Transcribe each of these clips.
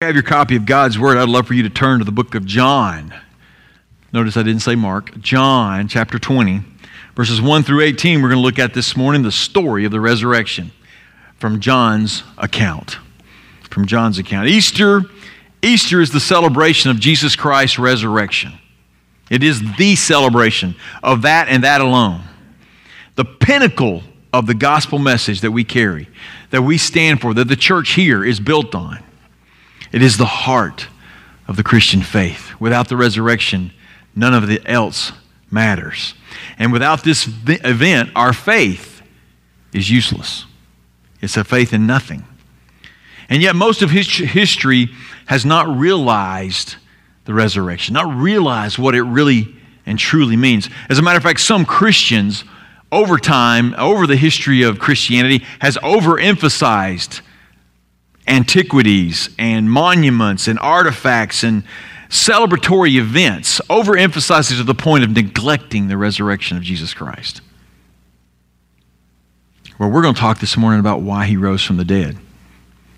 have your copy of God's Word, I'd love for you to turn to the book of John. Notice I didn't say Mark. John, chapter 20, verses 1 through 18. We're going to look at this morning the story of the resurrection from John's account. From John's account. Easter, Easter is the celebration of Jesus Christ's resurrection. It is the celebration of that and that alone. The pinnacle of the gospel message that we carry, that we stand for, that the church here is built on. It is the heart of the Christian faith. Without the resurrection, none of the else matters. And without this event, our faith is useless. It's a faith in nothing. And yet, most of history has not realized the resurrection, not realized what it really and truly means. As a matter of fact, some Christians over time, over the history of Christianity, has overemphasized antiquities and monuments and artifacts and celebratory events, overemphasizes to the point of neglecting the resurrection of Jesus Christ. Well, we're going to talk this morning about why he rose from the dead.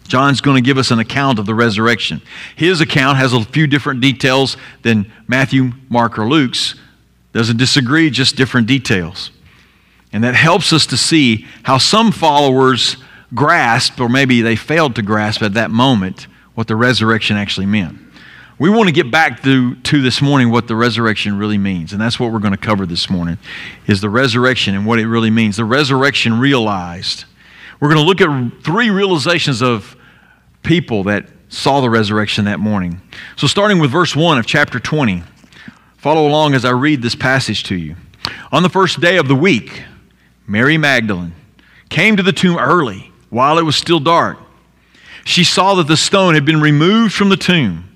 John's going to give us an account of the resurrection. His account has a few different details than Matthew, Mark, or Luke's. Doesn't disagree, just different details. And that helps us to see how some followers grasped, or maybe they failed to grasp at that moment, what the resurrection actually meant. We want to get back to, to this morning what the resurrection really means. And that's what we're going to cover this morning is the resurrection and what it really means. The resurrection realized. We're going to look at three realizations of people that saw the resurrection that morning. So starting with verse 1 of chapter 20. Follow along as I read this passage to you. On the first day of the week, Mary Magdalene came to the tomb early while it was still dark. She saw that the stone had been removed from the tomb.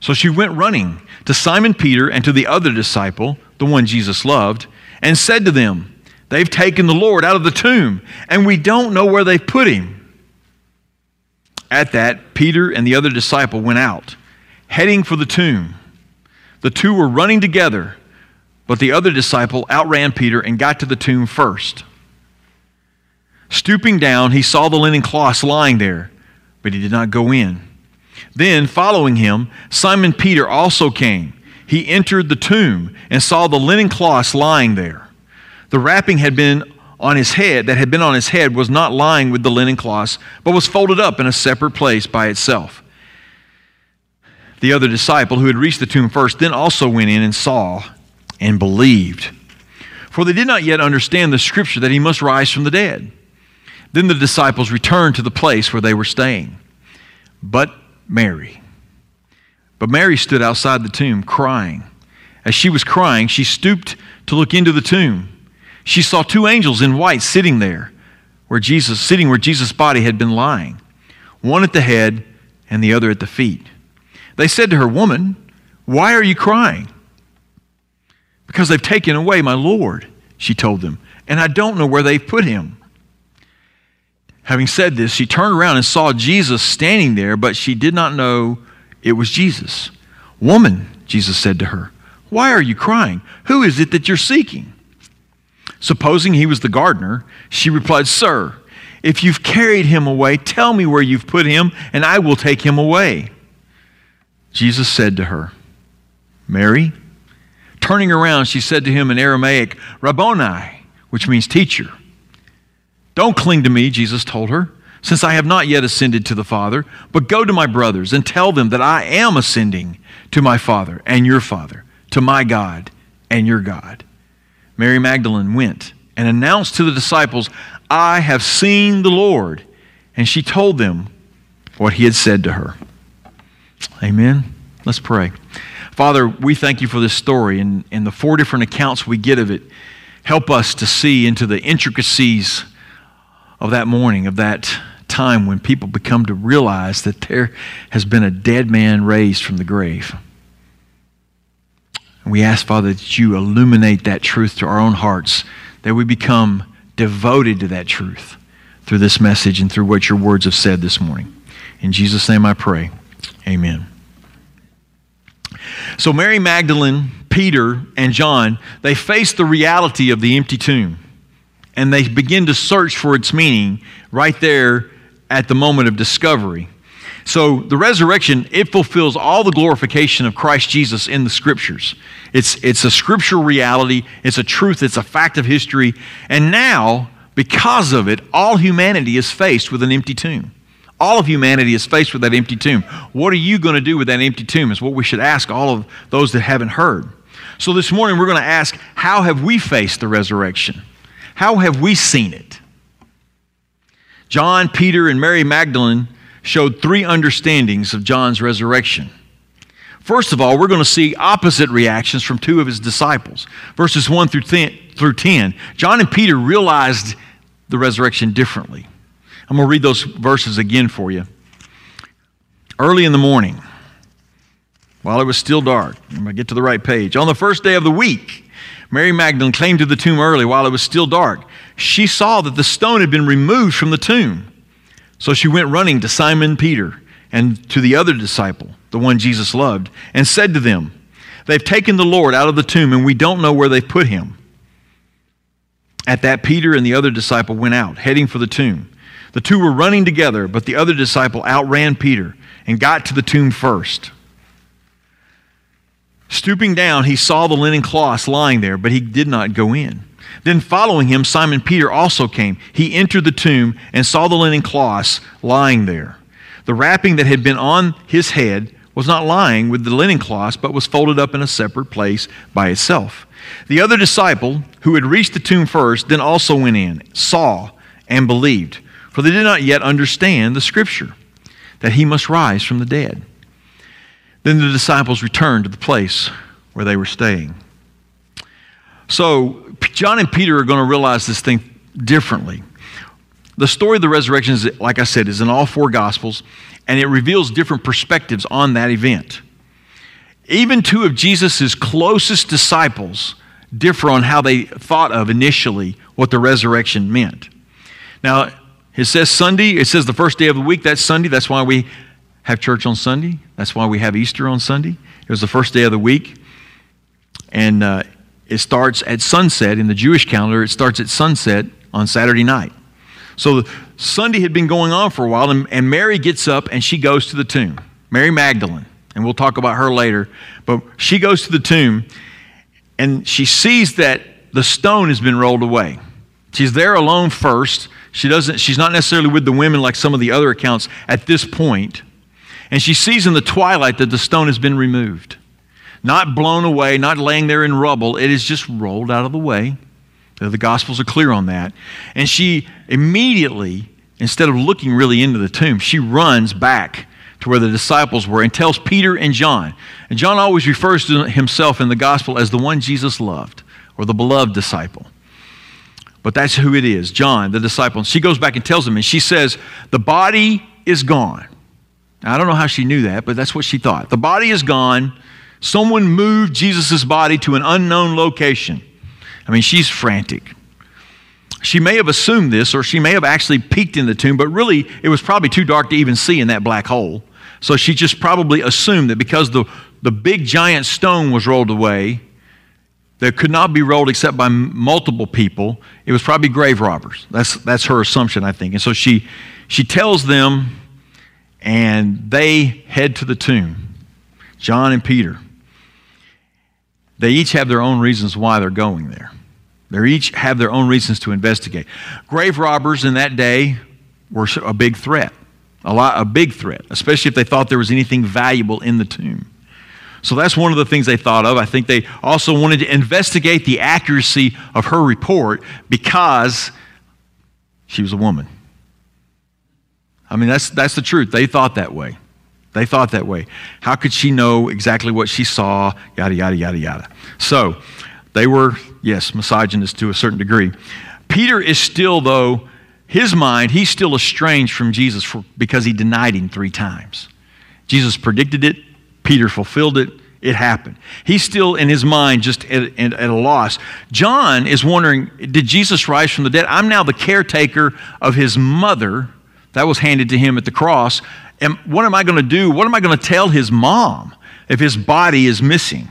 So she went running to Simon Peter and to the other disciple, the one Jesus loved, and said to them, They've taken the Lord out of the tomb, and we don't know where they've put him. At that, Peter and the other disciple went out, heading for the tomb. The two were running together, but the other disciple outran Peter and got to the tomb first. Stooping down, he saw the linen cloths lying there, but he did not go in. Then, following him, Simon Peter also came. He entered the tomb and saw the linen cloths lying there. The wrapping had been on his head, that had been on his head, was not lying with the linen cloths, but was folded up in a separate place by itself. The other disciple who had reached the tomb first then also went in and saw and believed. For they did not yet understand the scripture that he must rise from the dead. Then the disciples returned to the place where they were staying. But Mary. But Mary stood outside the tomb crying. As she was crying, she stooped to look into the tomb. She saw two angels in white sitting there, where Jesus sitting where Jesus' body had been lying, one at the head and the other at the feet. They said to her, "Woman, why are you crying?" Because they've taken away my Lord, she told them, and I don't know where they've put him. Having said this, she turned around and saw Jesus standing there, but she did not know it was Jesus. Woman, Jesus said to her, why are you crying? Who is it that you're seeking? Supposing he was the gardener, she replied, Sir, if you've carried him away, tell me where you've put him, and I will take him away. Jesus said to her, Mary. Turning around, she said to him in Aramaic, Rabboni, which means teacher. Don't cling to me, Jesus told her, since I have not yet ascended to the Father, but go to my brothers and tell them that I am ascending to my Father and your Father, to my God and your God. Mary Magdalene went and announced to the disciples, I have seen the Lord. And she told them what he had said to her. Amen. Let's pray. Father, we thank you for this story and, and the four different accounts we get of it. Help us to see into the intricacies of that morning, of that time when people become to realize that there has been a dead man raised from the grave. And we ask, Father, that you illuminate that truth to our own hearts, that we become devoted to that truth through this message and through what your words have said this morning. In Jesus' name I pray. Amen. So, Mary Magdalene, Peter, and John, they faced the reality of the empty tomb and they begin to search for its meaning right there at the moment of discovery. So the resurrection, it fulfills all the glorification of Christ Jesus in the scriptures. It's, it's a scriptural reality, it's a truth, it's a fact of history. And now, because of it, all humanity is faced with an empty tomb. All of humanity is faced with that empty tomb. What are you going to do with that empty tomb? Is what we should ask all of those that haven't heard. So this morning we're going to ask how have we faced the resurrection? How have we seen it? John, Peter, and Mary Magdalene showed three understandings of John's resurrection. First of all, we're going to see opposite reactions from two of his disciples. Verses 1 through 10, through 10. John and Peter realized the resurrection differently. I'm going to read those verses again for you. Early in the morning, while it was still dark, I'm going to get to the right page. On the first day of the week, Mary Magdalene came to the tomb early while it was still dark. She saw that the stone had been removed from the tomb. So she went running to Simon Peter and to the other disciple, the one Jesus loved, and said to them, They've taken the Lord out of the tomb, and we don't know where they've put him. At that, Peter and the other disciple went out, heading for the tomb. The two were running together, but the other disciple outran Peter and got to the tomb first. Stooping down, he saw the linen cloths lying there, but he did not go in. Then, following him, Simon Peter also came. He entered the tomb and saw the linen cloths lying there. The wrapping that had been on his head was not lying with the linen cloths, but was folded up in a separate place by itself. The other disciple, who had reached the tomb first, then also went in, saw, and believed, for they did not yet understand the scripture, that he must rise from the dead. Then the disciples returned to the place where they were staying. So, John and Peter are going to realize this thing differently. The story of the resurrection, is, like I said, is in all four Gospels, and it reveals different perspectives on that event. Even two of Jesus' closest disciples differ on how they thought of initially what the resurrection meant. Now, it says Sunday, it says the first day of the week, that's Sunday. That's why we have church on Sunday. That's why we have Easter on Sunday. It was the first day of the week. And uh, it starts at sunset. In the Jewish calendar, it starts at sunset on Saturday night. So Sunday had been going on for a while, and, and Mary gets up and she goes to the tomb. Mary Magdalene. And we'll talk about her later. But she goes to the tomb and she sees that the stone has been rolled away. She's there alone first. She doesn't, she's not necessarily with the women like some of the other accounts at this point. And she sees in the twilight that the stone has been removed. Not blown away, not laying there in rubble. It is just rolled out of the way. Uh, the Gospels are clear on that. And she immediately, instead of looking really into the tomb, she runs back to where the disciples were and tells Peter and John. And John always refers to himself in the Gospel as the one Jesus loved or the beloved disciple. But that's who it is, John, the disciple. And she goes back and tells him, and she says, The body is gone I don't know how she knew that, but that's what she thought. The body is gone. Someone moved Jesus' body to an unknown location. I mean, she's frantic. She may have assumed this, or she may have actually peeked in the tomb, but really, it was probably too dark to even see in that black hole. So she just probably assumed that because the, the big giant stone was rolled away, that could not be rolled except by multiple people, it was probably grave robbers. That's, that's her assumption, I think. And so she, she tells them, and they head to the tomb. John and Peter. They each have their own reasons why they're going there. They each have their own reasons to investigate. Grave robbers in that day were a big threat, a, lot, a big threat, especially if they thought there was anything valuable in the tomb. So that's one of the things they thought of. I think they also wanted to investigate the accuracy of her report because she was a woman. I mean, that's, that's the truth. They thought that way. They thought that way. How could she know exactly what she saw? Yada, yada, yada, yada. So they were, yes, misogynist to a certain degree. Peter is still, though, his mind, he's still estranged from Jesus for, because he denied him three times. Jesus predicted it, Peter fulfilled it, it happened. He's still in his mind just at, at, at, a loss. John is wondering, did Jesus rise from the dead? I'm now the caretaker of his mother that was handed to him at the cross. And what am I going to do? What am I going to tell his mom if his body is missing?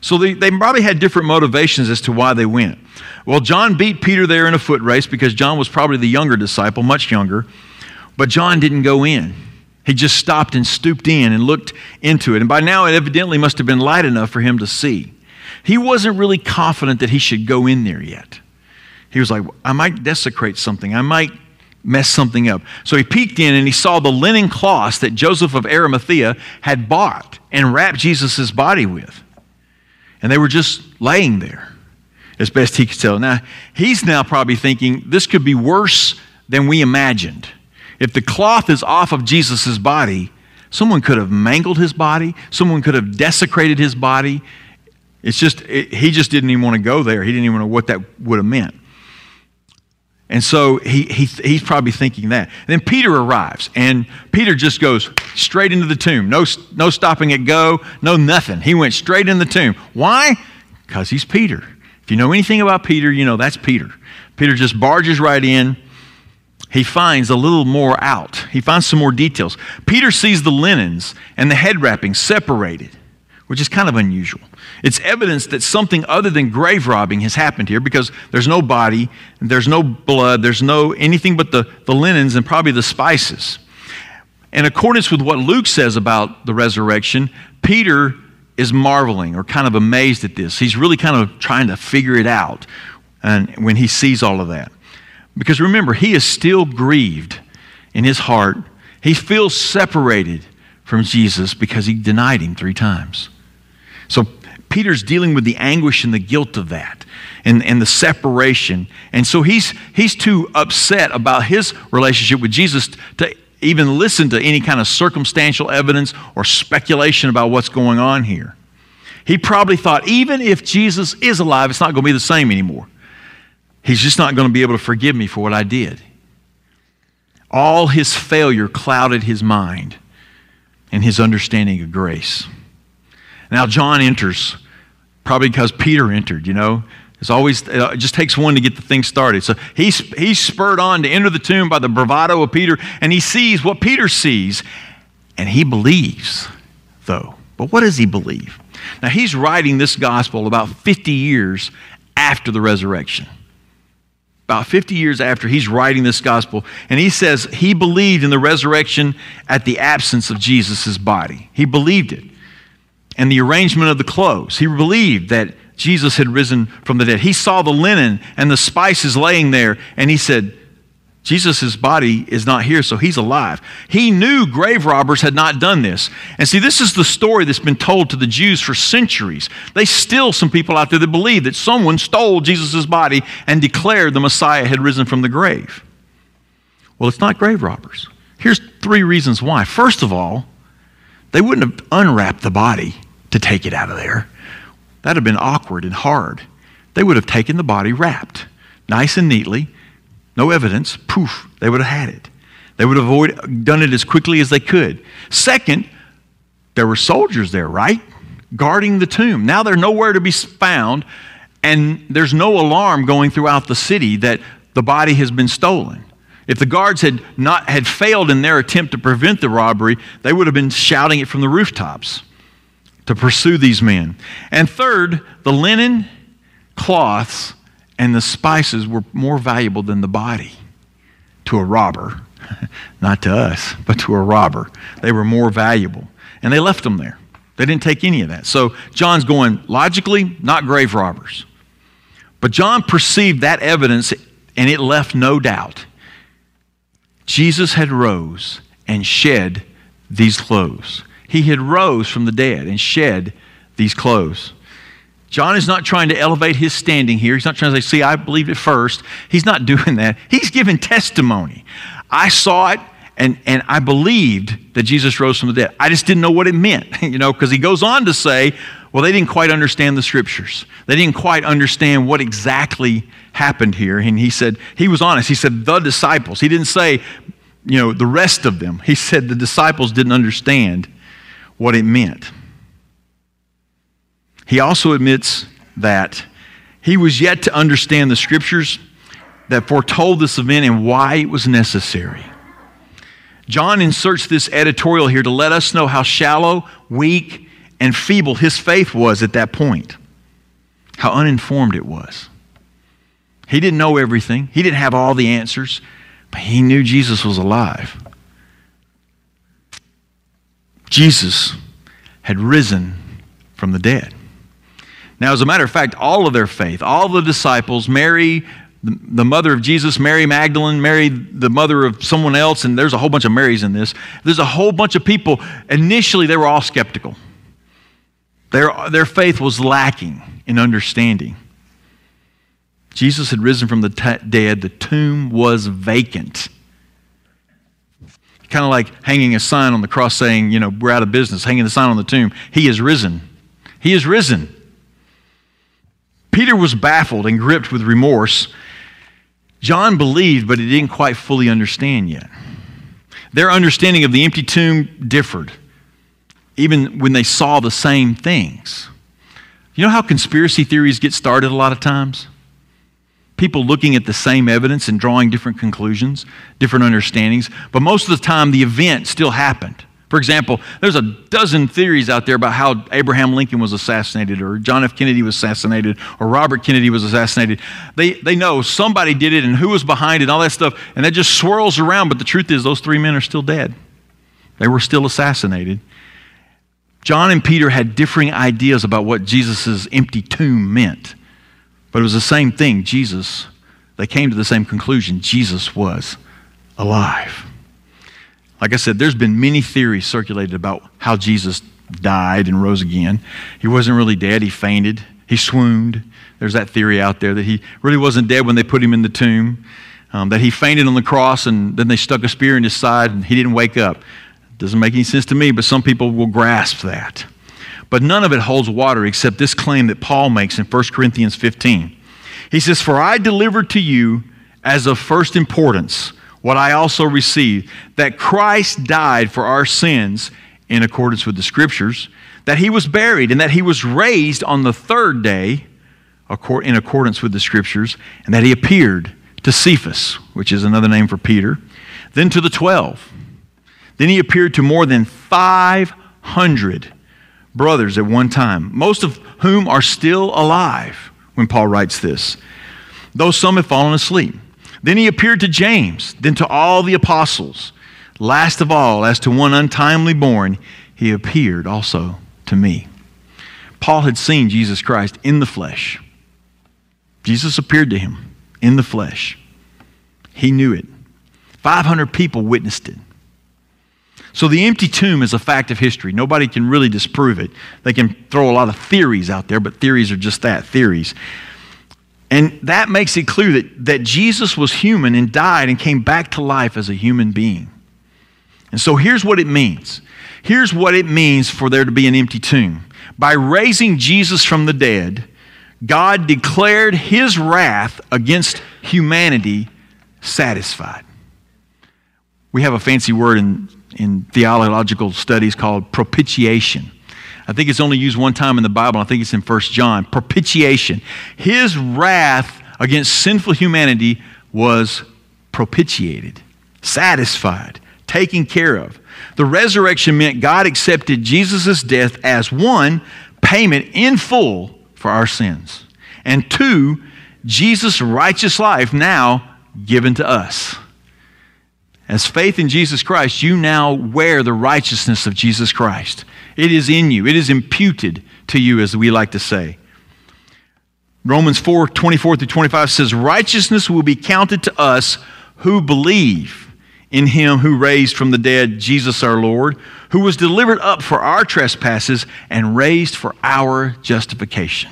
So they, they probably had different motivations as to why they went. Well, John beat Peter there in a foot race because John was probably the younger disciple, much younger. But John didn't go in. He just stopped and stooped in and looked into it. And by now, it evidently must have been light enough for him to see. He wasn't really confident that he should go in there yet. He was like, I might desecrate something. I might mess something up. So he peeked in and he saw the linen cloths that Joseph of Arimathea had bought and wrapped Jesus' body with. And they were just laying there as best he could tell. Now, he's now probably thinking this could be worse than we imagined. If the cloth is off of Jesus' body, someone could have mangled his body, someone could have desecrated his body. It's just, it, he just didn't even want to go there. He didn't even know what that would have meant. And so he, he, he's probably thinking that. And then Peter arrives, and Peter just goes straight into the tomb. No, no stopping at go, no nothing. He went straight in the tomb. Why? Because he's Peter. If you know anything about Peter, you know that's Peter. Peter just barges right in. He finds a little more out. He finds some more details. Peter sees the linens and the head wrappings separated, which is kind of unusual. It's evidence that something other than grave robbing has happened here because there's no body, there's no blood, there's no anything but the, the linens and probably the spices. In accordance with what Luke says about the resurrection, Peter is marveling or kind of amazed at this. He's really kind of trying to figure it out and when he sees all of that. Because remember, he is still grieved in his heart. He feels separated from Jesus because he denied him three times. So Peter's dealing with the anguish and the guilt of that and, and the separation. And so he's, he's too upset about his relationship with Jesus to even listen to any kind of circumstantial evidence or speculation about what's going on here. He probably thought, even if Jesus is alive, it's not going to be the same anymore. He's just not going to be able to forgive me for what I did. All his failure clouded his mind and his understanding of grace. Now, John enters, probably because Peter entered, you know. It's always, it just takes one to get the thing started. So he's, he's spurred on to enter the tomb by the bravado of Peter, and he sees what Peter sees, and he believes, though. But what does he believe? Now, he's writing this gospel about 50 years after the resurrection. About 50 years after he's writing this gospel, and he says he believed in the resurrection at the absence of Jesus' body. He believed it. And the arrangement of the clothes. He believed that Jesus had risen from the dead. He saw the linen and the spices laying there, and he said, Jesus' body is not here, so he's alive. He knew grave robbers had not done this. And see, this is the story that's been told to the Jews for centuries. They still, some people out there that believe that someone stole Jesus' body and declared the Messiah had risen from the grave. Well, it's not grave robbers. Here's three reasons why. First of all, they wouldn't have unwrapped the body to take it out of there. That'd have been awkward and hard. They would have taken the body wrapped, nice and neatly, no evidence, poof, they would have had it. They would have avoid, done it as quickly as they could. Second, there were soldiers there, right? Guarding the tomb. Now they're nowhere to be found, and there's no alarm going throughout the city that the body has been stolen. If the guards had not had failed in their attempt to prevent the robbery, they would have been shouting it from the rooftops to pursue these men. And third, the linen, cloths, and the spices were more valuable than the body to a robber. Not to us, but to a robber. They were more valuable. And they left them there. They didn't take any of that. So John's going, logically, not grave robbers. But John perceived that evidence and it left no doubt. Jesus had rose and shed these clothes. He had rose from the dead and shed these clothes. John is not trying to elevate his standing here. He's not trying to say, see, I believed it first. He's not doing that. He's giving testimony. I saw it and, and I believed that Jesus rose from the dead. I just didn't know what it meant, you know, because he goes on to say, well, they didn't quite understand the scriptures. They didn't quite understand what exactly happened here. And he said, he was honest. He said, the disciples. He didn't say, you know, the rest of them. He said the disciples didn't understand what it meant. He also admits that he was yet to understand the scriptures that foretold this event and why it was necessary. John inserts this editorial here to let us know how shallow, weak, and feeble his faith was at that point, how uninformed it was. He didn't know everything, he didn't have all the answers, but he knew Jesus was alive. Jesus had risen from the dead. Now, as a matter of fact, all of their faith, all the disciples, Mary, the mother of Jesus, Mary Magdalene, Mary, the mother of someone else, and there's a whole bunch of Marys in this. There's a whole bunch of people. Initially, they were all skeptical. Their, their faith was lacking in understanding. Jesus had risen from the t- dead, the tomb was vacant. Kind of like hanging a sign on the cross saying, you know, we're out of business, hanging the sign on the tomb. He is risen. He is risen. Peter was baffled and gripped with remorse John believed, but he didn't quite fully understand yet. Their understanding of the empty tomb differed, even when they saw the same things. You know how conspiracy theories get started a lot of times? People looking at the same evidence and drawing different conclusions, different understandings, but most of the time the event still happened. For example, there's a dozen theories out there about how Abraham Lincoln was assassinated, or John F. Kennedy was assassinated, or Robert Kennedy was assassinated. They, they know somebody did it and who was behind it, and all that stuff, and that just swirls around. But the truth is, those three men are still dead. They were still assassinated. John and Peter had differing ideas about what Jesus' empty tomb meant, but it was the same thing. Jesus, they came to the same conclusion Jesus was alive. Like I said, there's been many theories circulated about how Jesus died and rose again. He wasn't really dead, he fainted, he swooned. There's that theory out there that he really wasn't dead when they put him in the tomb, um, that he fainted on the cross and then they stuck a spear in his side and he didn't wake up. Doesn't make any sense to me, but some people will grasp that. But none of it holds water except this claim that Paul makes in 1 Corinthians 15. He says, For I delivered to you as of first importance what I also received that Christ died for our sins in accordance with the Scriptures, that he was buried, and that he was raised on the third day in accordance with the Scriptures, and that he appeared to Cephas, which is another name for Peter, then to the twelve. Then he appeared to more than 500 brothers at one time, most of whom are still alive when Paul writes this, though some have fallen asleep. Then he appeared to James, then to all the apostles. Last of all, as to one untimely born, he appeared also to me. Paul had seen Jesus Christ in the flesh. Jesus appeared to him in the flesh. He knew it. 500 people witnessed it. So the empty tomb is a fact of history. Nobody can really disprove it. They can throw a lot of theories out there, but theories are just that theories. And that makes it clear that, that Jesus was human and died and came back to life as a human being. And so here's what it means. Here's what it means for there to be an empty tomb. By raising Jesus from the dead, God declared his wrath against humanity satisfied. We have a fancy word in, in theological studies called propitiation. I think it's only used one time in the Bible. I think it's in 1 John. Propitiation. His wrath against sinful humanity was propitiated, satisfied, taken care of. The resurrection meant God accepted Jesus' death as one, payment in full for our sins, and two, Jesus' righteous life now given to us. As faith in Jesus Christ, you now wear the righteousness of Jesus Christ. It is in you, it is imputed to you, as we like to say. Romans 4 24 through 25 says, Righteousness will be counted to us who believe in him who raised from the dead Jesus our Lord, who was delivered up for our trespasses and raised for our justification.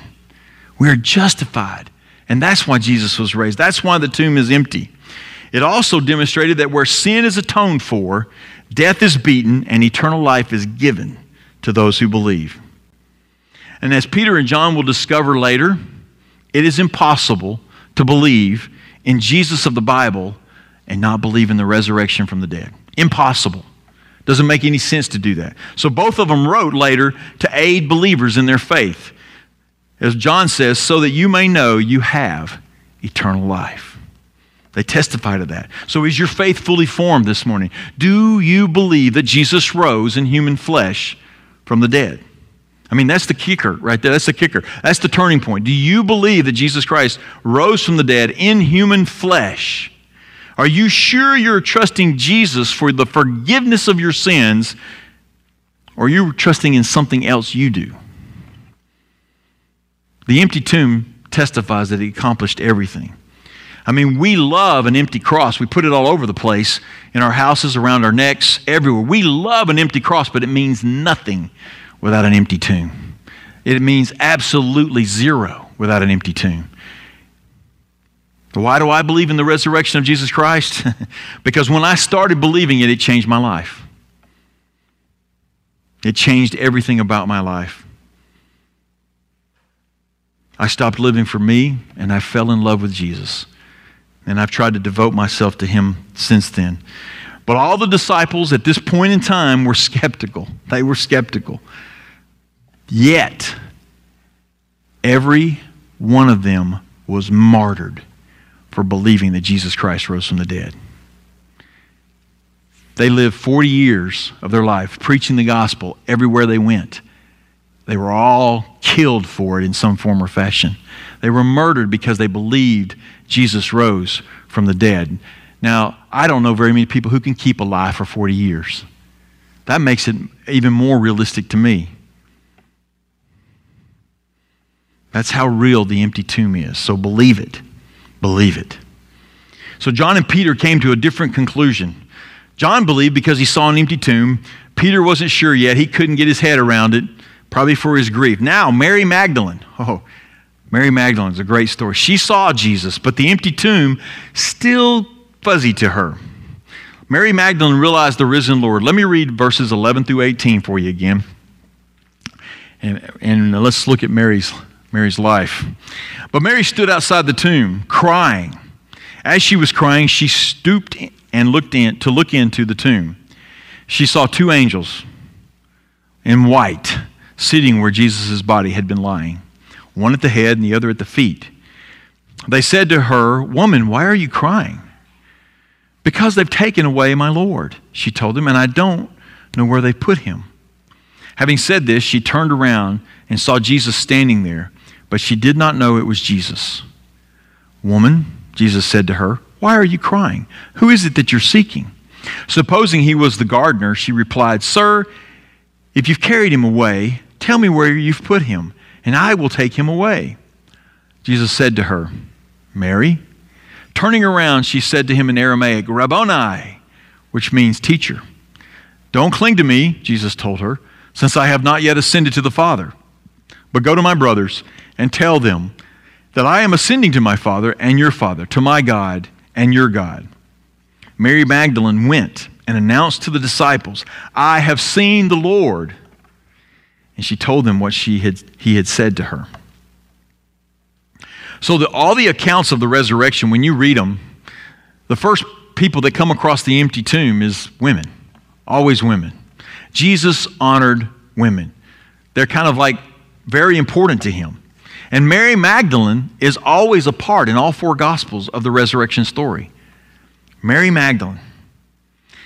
We are justified. And that's why Jesus was raised. That's why the tomb is empty. It also demonstrated that where sin is atoned for, death is beaten and eternal life is given to those who believe. And as Peter and John will discover later, it is impossible to believe in Jesus of the Bible and not believe in the resurrection from the dead. Impossible. Doesn't make any sense to do that. So both of them wrote later to aid believers in their faith. As John says, so that you may know you have eternal life. They testify to that. So, is your faith fully formed this morning? Do you believe that Jesus rose in human flesh from the dead? I mean, that's the kicker right there. That's the kicker. That's the turning point. Do you believe that Jesus Christ rose from the dead in human flesh? Are you sure you're trusting Jesus for the forgiveness of your sins or you're trusting in something else you do. The empty tomb testifies that he accomplished everything. I mean, we love an empty cross. We put it all over the place in our houses, around our necks, everywhere. We love an empty cross, but it means nothing without an empty tomb. It means absolutely zero without an empty tomb. Why do I believe in the resurrection of Jesus Christ? because when I started believing it, it changed my life. It changed everything about my life. I stopped living for me and I fell in love with Jesus. And I've tried to devote myself to him since then. But all the disciples at this point in time were skeptical. They were skeptical. Yet, every one of them was martyred for believing that Jesus Christ rose from the dead. They lived 40 years of their life preaching the gospel everywhere they went. They were all killed for it in some form or fashion. They were murdered because they believed Jesus rose from the dead. Now, I don't know very many people who can keep alive for 40 years. That makes it even more realistic to me. That's how real the empty tomb is. So believe it. Believe it. So John and Peter came to a different conclusion. John believed because he saw an empty tomb. Peter wasn't sure yet. He couldn't get his head around it, probably for his grief. Now, Mary Magdalene. Oh, Mary Magdalene is a great story. She saw Jesus, but the empty tomb still fuzzy to her. Mary Magdalene realized the risen Lord. Let me read verses 11 through 18 for you again. And, and let's look at Mary's, Mary's life. But Mary stood outside the tomb, crying. As she was crying, she stooped and looked in to look into the tomb. She saw two angels in white sitting where Jesus' body had been lying, one at the head and the other at the feet. They said to her, Woman, why are you crying? Because they've taken away my Lord, she told them, and I don't know where they put him. Having said this, she turned around and saw Jesus standing there, but she did not know it was Jesus. Woman, Jesus said to her, Why are you crying? Who is it that you're seeking? Supposing he was the gardener, she replied, Sir, if you've carried him away, tell me where you've put him, and I will take him away. Jesus said to her, Mary. Turning around, she said to him in Aramaic, Rabboni, which means teacher. Don't cling to me, Jesus told her, since I have not yet ascended to the Father. But go to my brothers and tell them that I am ascending to my Father and your Father, to my God and your God. Mary Magdalene went and announced to the disciples, I have seen the Lord. And she told them what she had, he had said to her. So, the, all the accounts of the resurrection, when you read them, the first people that come across the empty tomb is women, always women. Jesus honored women. They're kind of like very important to him. And Mary Magdalene is always a part in all four Gospels of the resurrection story. Mary Magdalene.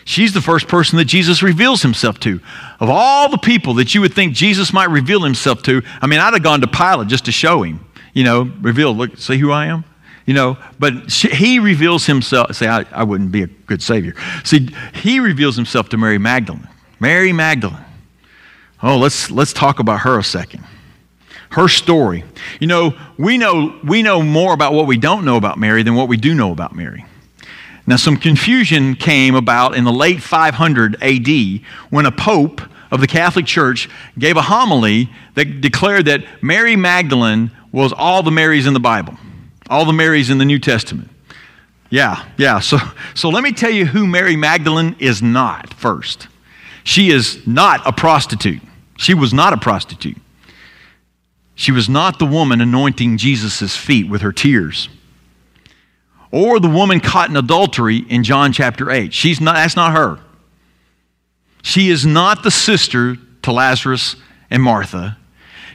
She's the first person that Jesus reveals himself to. Of all the people that you would think Jesus might reveal himself to, I mean, I'd have gone to Pilate just to show him, you know, reveal, look, see who I am? You know, but she, he reveals himself. Say, I, I wouldn't be a good Savior. See, he reveals himself to Mary Magdalene. Mary Magdalene. Oh, let's, let's talk about her a second her story. You know, we know we know more about what we don't know about Mary than what we do know about Mary. Now, some confusion came about in the late 500 AD when a pope of the Catholic Church gave a homily that declared that Mary Magdalene was all the Marys in the Bible, all the Marys in the New Testament. Yeah, yeah. So, so let me tell you who Mary Magdalene is not first. She is not a prostitute. She was not a prostitute. She was not the woman anointing Jesus' feet with her tears. Or the woman caught in adultery in John chapter 8. She's not, that's not her. She is not the sister to Lazarus and Martha.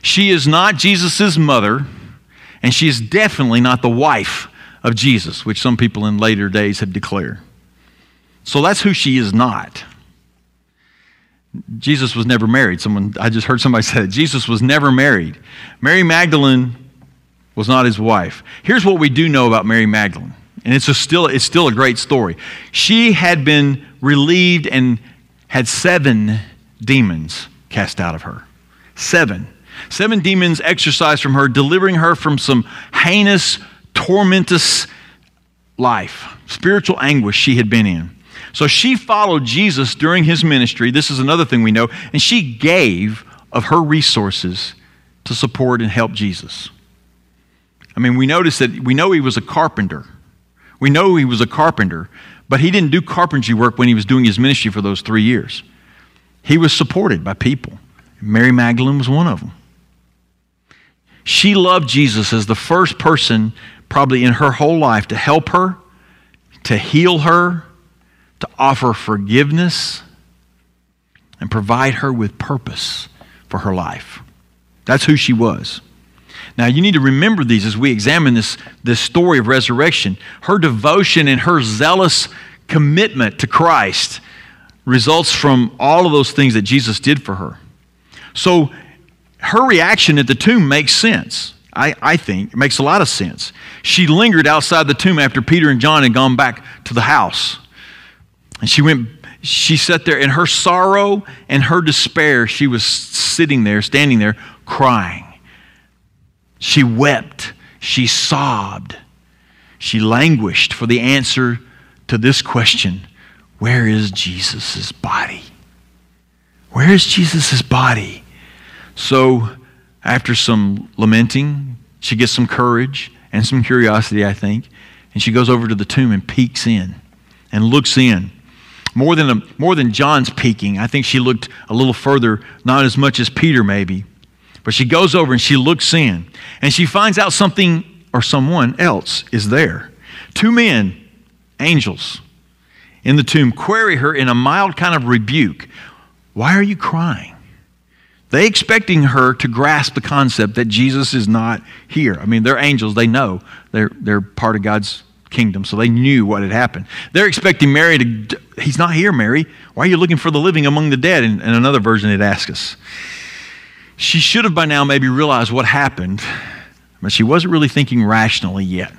She is not Jesus' mother. And she is definitely not the wife of Jesus, which some people in later days have declared. So that's who she is not. Jesus was never married. Someone I just heard somebody say that. Jesus was never married. Mary Magdalene was not his wife. Here's what we do know about Mary Magdalene. And it's still it's still a great story. She had been relieved and had seven demons cast out of her. Seven. Seven demons exorcised from her, delivering her from some heinous, tormentous life, spiritual anguish she had been in. So she followed Jesus during his ministry. This is another thing we know. And she gave of her resources to support and help Jesus. I mean, we notice that we know he was a carpenter. We know he was a carpenter, but he didn't do carpentry work when he was doing his ministry for those three years. He was supported by people. Mary Magdalene was one of them. She loved Jesus as the first person, probably in her whole life, to help her, to heal her, to offer forgiveness, and provide her with purpose for her life. That's who she was. Now, you need to remember these as we examine this, this story of resurrection. Her devotion and her zealous commitment to Christ results from all of those things that Jesus did for her. So, her reaction at the tomb makes sense. I, I think it makes a lot of sense. She lingered outside the tomb after Peter and John had gone back to the house. And she went, she sat there in her sorrow and her despair. She was sitting there, standing there, crying. She wept. She sobbed. She languished for the answer to this question Where is Jesus' body? Where is Jesus' body? So, after some lamenting, she gets some courage and some curiosity, I think, and she goes over to the tomb and peeks in and looks in. More than, a, more than John's peeking, I think she looked a little further, not as much as Peter, maybe. But she goes over and she looks in, and she finds out something or someone else is there. Two men, angels, in the tomb, query her in a mild kind of rebuke Why are you crying? They expecting her to grasp the concept that Jesus is not here. I mean, they're angels. They know they're, they're part of God's kingdom, so they knew what had happened. They're expecting Mary to, he's not here, Mary. Why are you looking for the living among the dead? And, and another version it asks us. She should have by now maybe realized what happened, but she wasn't really thinking rationally yet.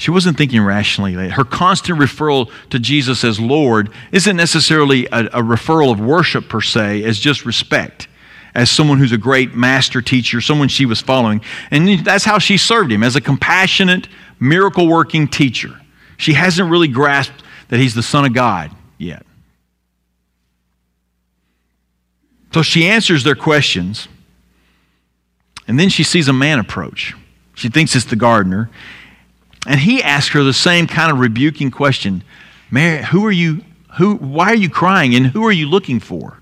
She wasn't thinking rationally. Her constant referral to Jesus as Lord isn't necessarily a, a, referral of worship per se, as just respect, as someone who's a great master teacher, someone she was following. And that's how she served him, as a compassionate, miracle working teacher. She hasn't really grasped that he's the Son of God yet. So she answers their questions, and then she sees a man approach. She thinks it's the gardener. And he asks her the same kind of rebuking question Mary, who are you? Who, why are you crying and who are you looking for?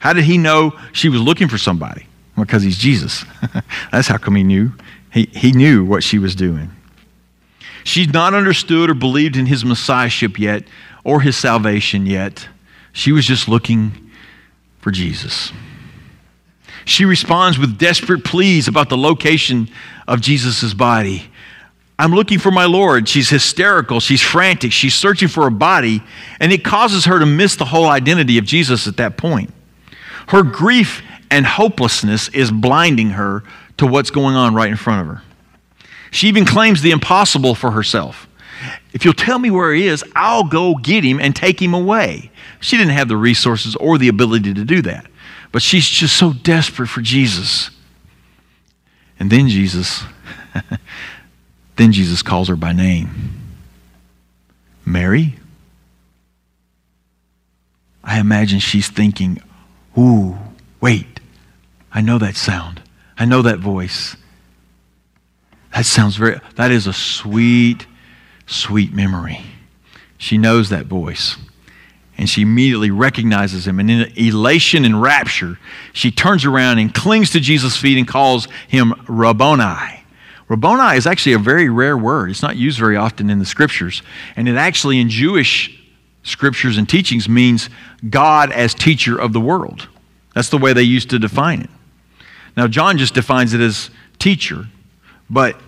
How did he know she was looking for somebody? Well, because he's Jesus. That's how come he knew. He, he knew what she was doing. She'd not understood or believed in his messiahship yet or his salvation yet. She was just looking for Jesus. She responds with desperate pleas about the location of Jesus' body. I'm looking for my Lord. She's hysterical. She's frantic. She's searching for a body, and it causes her to miss the whole identity of Jesus at that point. Her grief and hopelessness is blinding her to what's going on right in front of her. She even claims the impossible for herself. If you'll tell me where he is, I'll go get him and take him away. She didn't have the resources or the ability to do that, but she's just so desperate for Jesus. And then Jesus Then Jesus calls her by name Mary. I imagine she's thinking, Ooh, wait, I know that sound. I know that voice. That sounds very, that is a sweet, sweet memory. She knows that voice. And she immediately recognizes him. And in elation and rapture, she turns around and clings to Jesus' feet and calls him Rabboni Rabboni is actually a very rare word. It's not used very often in the scriptures. And it actually, in Jewish scriptures and teachings, means God as teacher of the world. That's the way they used to define it. Now, John just defines it as teacher, but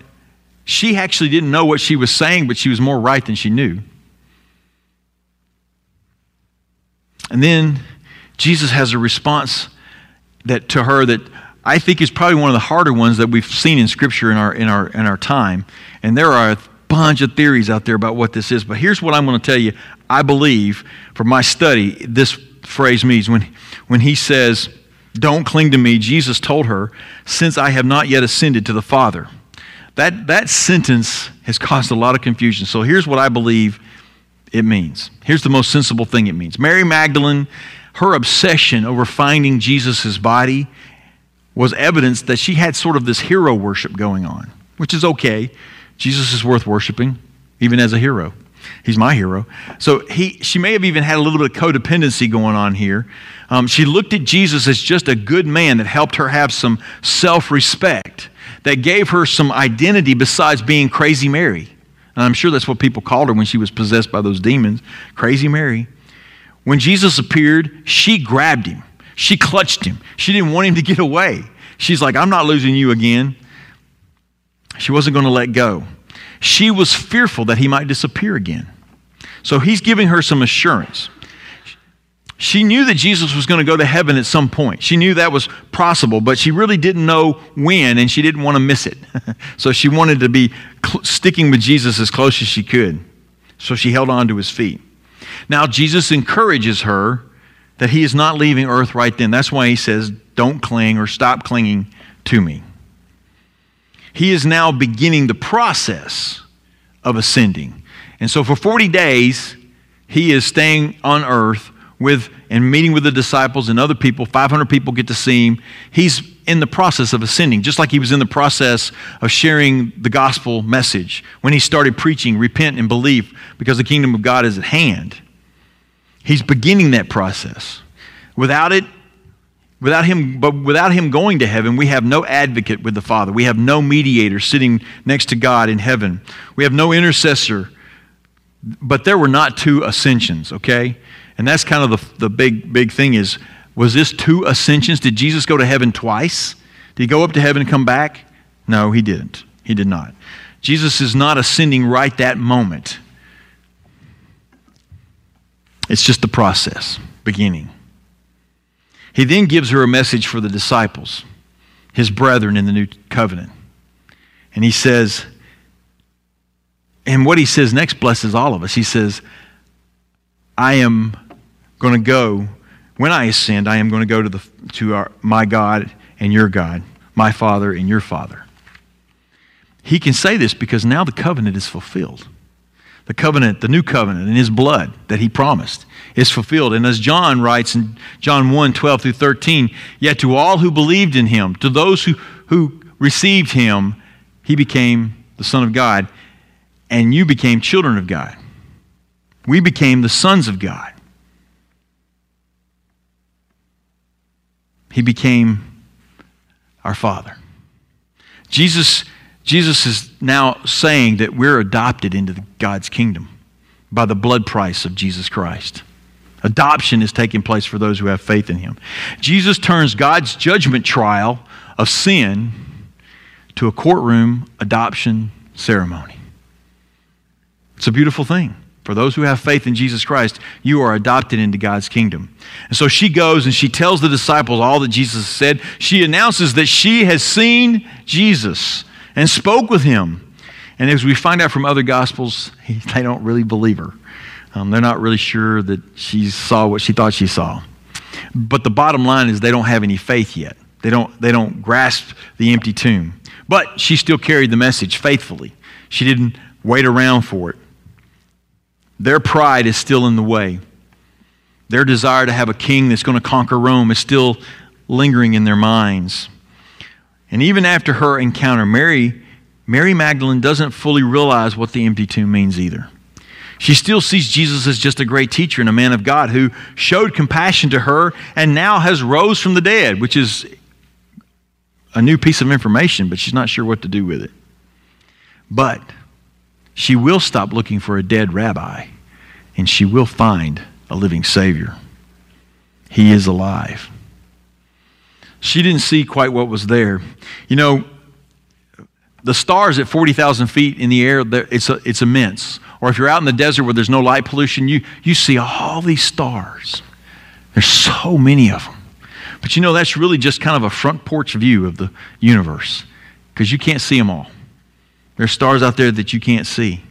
she actually didn't know what she was saying, but she was more right than she knew. And then Jesus has a response that to her that I think is probably one of the harder ones that we've seen in Scripture in our, in our, in our time. And there are a bunch of theories out there about what this is. But here's what I'm going to tell you. I believe from my study, this phrase means when, when he says, Don't cling to me, Jesus told her, Since I have not yet ascended to the Father. That, that sentence has caused a lot of confusion. So here's what I believe it means. Here's the most sensible thing it means. Mary Magdalene, her obsession over finding Jesus' body was evidence that she had sort of this hero worship going on, which is okay. Jesus is worth worshiping, even as a hero. He's my hero. So he, she may have even had a little bit of codependency going on here. Um, she looked at Jesus as just a good man that helped her have some self respect, that gave her some identity besides being crazy Mary. And I'm sure that's what people called her when she was possessed by those demons Crazy Mary. When Jesus appeared, she grabbed him, she clutched him. She didn't want him to get away. She's like, I'm not losing you again. She wasn't going to let go. She was fearful that he might disappear again. So he's giving her some assurance. She knew that Jesus was going to go to heaven at some point. She knew that was possible, but she really didn't know when, and she didn't want to miss it. so she wanted to be cl- sticking with Jesus as close as she could. So she held on to his feet. Now, Jesus encourages her that he is not leaving earth right then. That's why he says, Don't cling or stop clinging to me. He is now beginning the process of ascending. And so for 40 days, he is staying on earth with and meeting with the disciples and other people. 500 people get to see him. He's in the process of ascending, just like he was in the process of sharing the gospel message when he started preaching, repent and believe because the kingdom of God is at hand. He's beginning that process. Without it, without him, but without him going to heaven, we have no advocate with the Father. We have no mediator sitting next to God in heaven. We have no intercessor. But there were not two ascensions, okay? And that's kind of the, the big, big thing is, was this two ascensions? Did Jesus go to heaven twice? Did he go up to heaven and come back? No, he didn't. He did not. Jesus is not ascending right that moment. It's just the process, beginning. He then gives her a message for the disciples, his brethren in the new covenant. And he says, and what he says next blesses all of us. He says, I am going to go, when I ascend, I am going to go to, the, to our, my God and your God, my Father and your Father. He can say this because now the covenant is fulfilled. The covenant, the new covenant in his blood that he promised is fulfilled. And as John writes in John 1 12 through 13, yet to all who believed in him, to those who, who received him, he became the Son of God, and you became children of God. We became the sons of God. He became our Father. Jesus, Jesus is now saying that we're adopted into God's kingdom by the blood price of Jesus Christ. Adoption is taking place for those who have faith in Him. Jesus turns God's judgment trial of sin to a courtroom adoption ceremony. It's a beautiful thing. For those who have faith in Jesus Christ, you are adopted into God's kingdom. And so she goes and she tells the disciples all that Jesus said. She announces that she has seen Jesus and spoke with him. And as we find out from other gospels, they don't really believe her. Um, they're not really sure that she saw what she thought she saw. But the bottom line is they don't have any faith yet. They don't, they don't grasp the empty tomb. But she still carried the message faithfully. She didn't wait around for it. Their pride is still in the way. Their desire to have a king that's going to conquer Rome is still lingering in their minds. And even after her encounter, Mary, Mary Magdalene doesn't fully realize what the empty tomb means either. She still sees Jesus as just a great teacher and a man of God who showed compassion to her and now has rose from the dead, which is a new piece of information, but she's not sure what to do with it. But she will stop looking for a dead rabbi and she will find a living Savior. He is alive. She didn't see quite what was there. You know, the stars at 40,000 feet in the air, it's, it's immense. Or if you're out in the desert where there's no light pollution, you, you see all these stars. There's so many of them. But you know, that's really just kind of a front porch view of the universe because you can't see them all. There's stars out there that you can't see.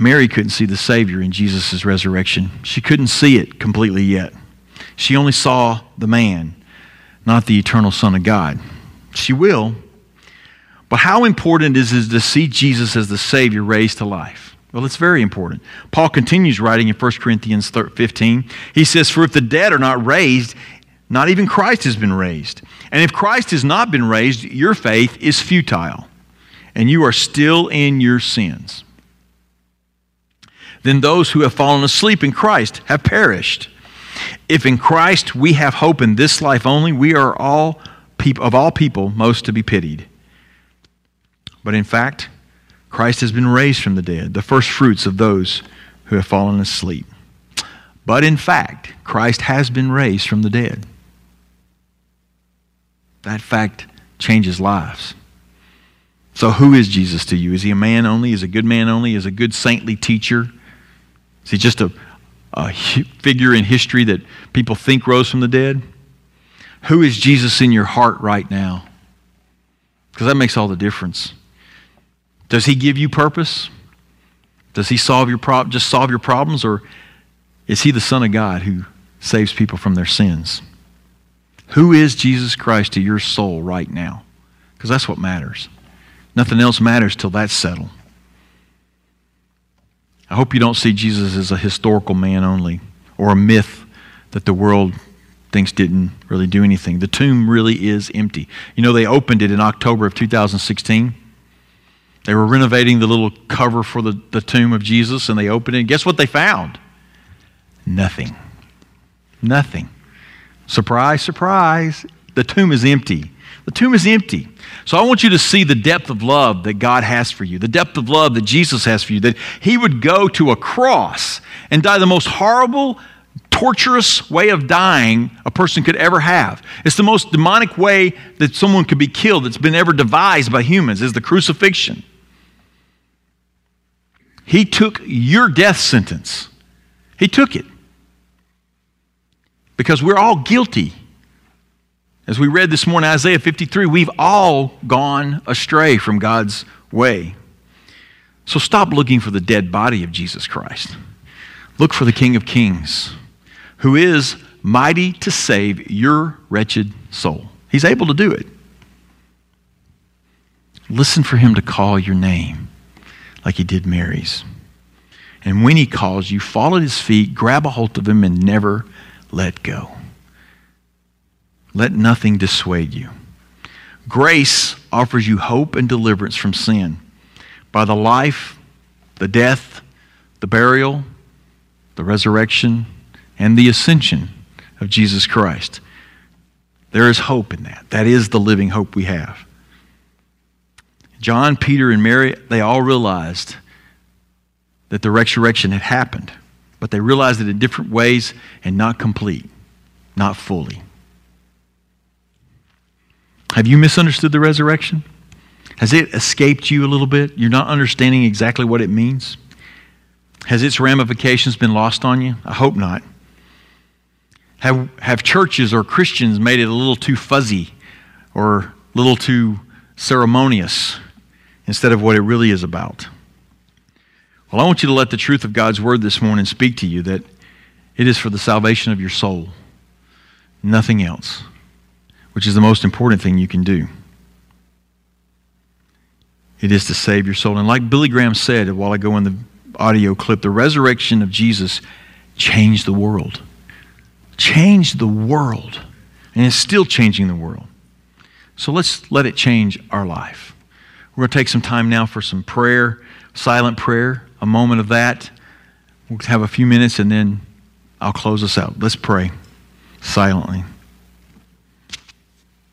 Mary couldn't see the Savior in Jesus' resurrection. She couldn't see it completely yet. She only saw the man, not the eternal Son of God. She will. But how important is it to see Jesus as the Savior raised to life? Well, it's very important. Paul continues writing in 1 Corinthians 15. He says, For if the dead are not raised, not even Christ has been raised. And if Christ has not been raised, your faith is futile, and you are still in your sins. Then those who have fallen asleep in Christ have perished. If in Christ we have hope in this life only, we are all of all people most to be pitied. But in fact, Christ has been raised from the dead, the first fruits of those who have fallen asleep. But in fact, Christ has been raised from the dead. That fact changes lives. So, who is Jesus to you? Is he a man only? Is a good man only? Is a good saintly teacher? Is he just a, a figure in history that people think rose from the dead? Who is Jesus in your heart right now? Because that makes all the difference. Does he give you purpose? Does he solve your prob- just solve your problems or is he the son of God who saves people from their sins? Who is Jesus Christ to your soul right now? Because that's what matters. Nothing else matters till that's settled. I hope you don't see Jesus as a historical man only or a myth that the world thinks didn't really do anything. The tomb really is empty. You know, they opened it in October of 2016. They were renovating the little cover for the, the tomb of Jesus, and they opened it. And guess what they found? Nothing. Nothing. Surprise, surprise. The tomb is empty. The tomb is empty. So I want you to see the depth of love that God has for you, the depth of love that Jesus has for you, that He would go to a cross and die the most horrible, torturous way of dying a person could ever have. It's the most demonic way that someone could be killed that's been ever devised by humans, is the crucifixion. He took your death sentence. He took it. Because we're all guilty. As we read this morning, Isaiah 53, we've all gone astray from God's way. So stop looking for the dead body of Jesus Christ. Look for the King of Kings, who is mighty to save your wretched soul. He's able to do it. Listen for him to call your name like he did Mary's. And when he calls you, fall at his feet, grab a hold of him, and never let go. Let nothing dissuade you. Grace offers you hope and deliverance from sin by the life, the death, the burial, the resurrection, and the ascension of Jesus Christ. There is hope in that. That is the living hope we have. John, Peter, and Mary, they all realized that the resurrection had happened, but they realized it in different ways and not complete, not fully. Have you misunderstood the resurrection? Has it escaped you a little bit? You're not understanding exactly what it means? Has its ramifications been lost on you? I hope not. Have, have churches or Christians made it a little too fuzzy or a little too ceremonious instead of what it really is about? Well, I want you to let the truth of God's word this morning speak to you that it is for the salvation of your soul, nothing else, which is the most important thing you can do. It is to save your soul. And like Billy Graham said while ago in the audio clip, the resurrection of Jesus changed the world. Changed the world. And it's still changing the world. So let's let it change our life. We're going to take some time now for some prayer, silent prayer a moment of that. We'll have a few minutes and then I'll close us out. Let's pray silently.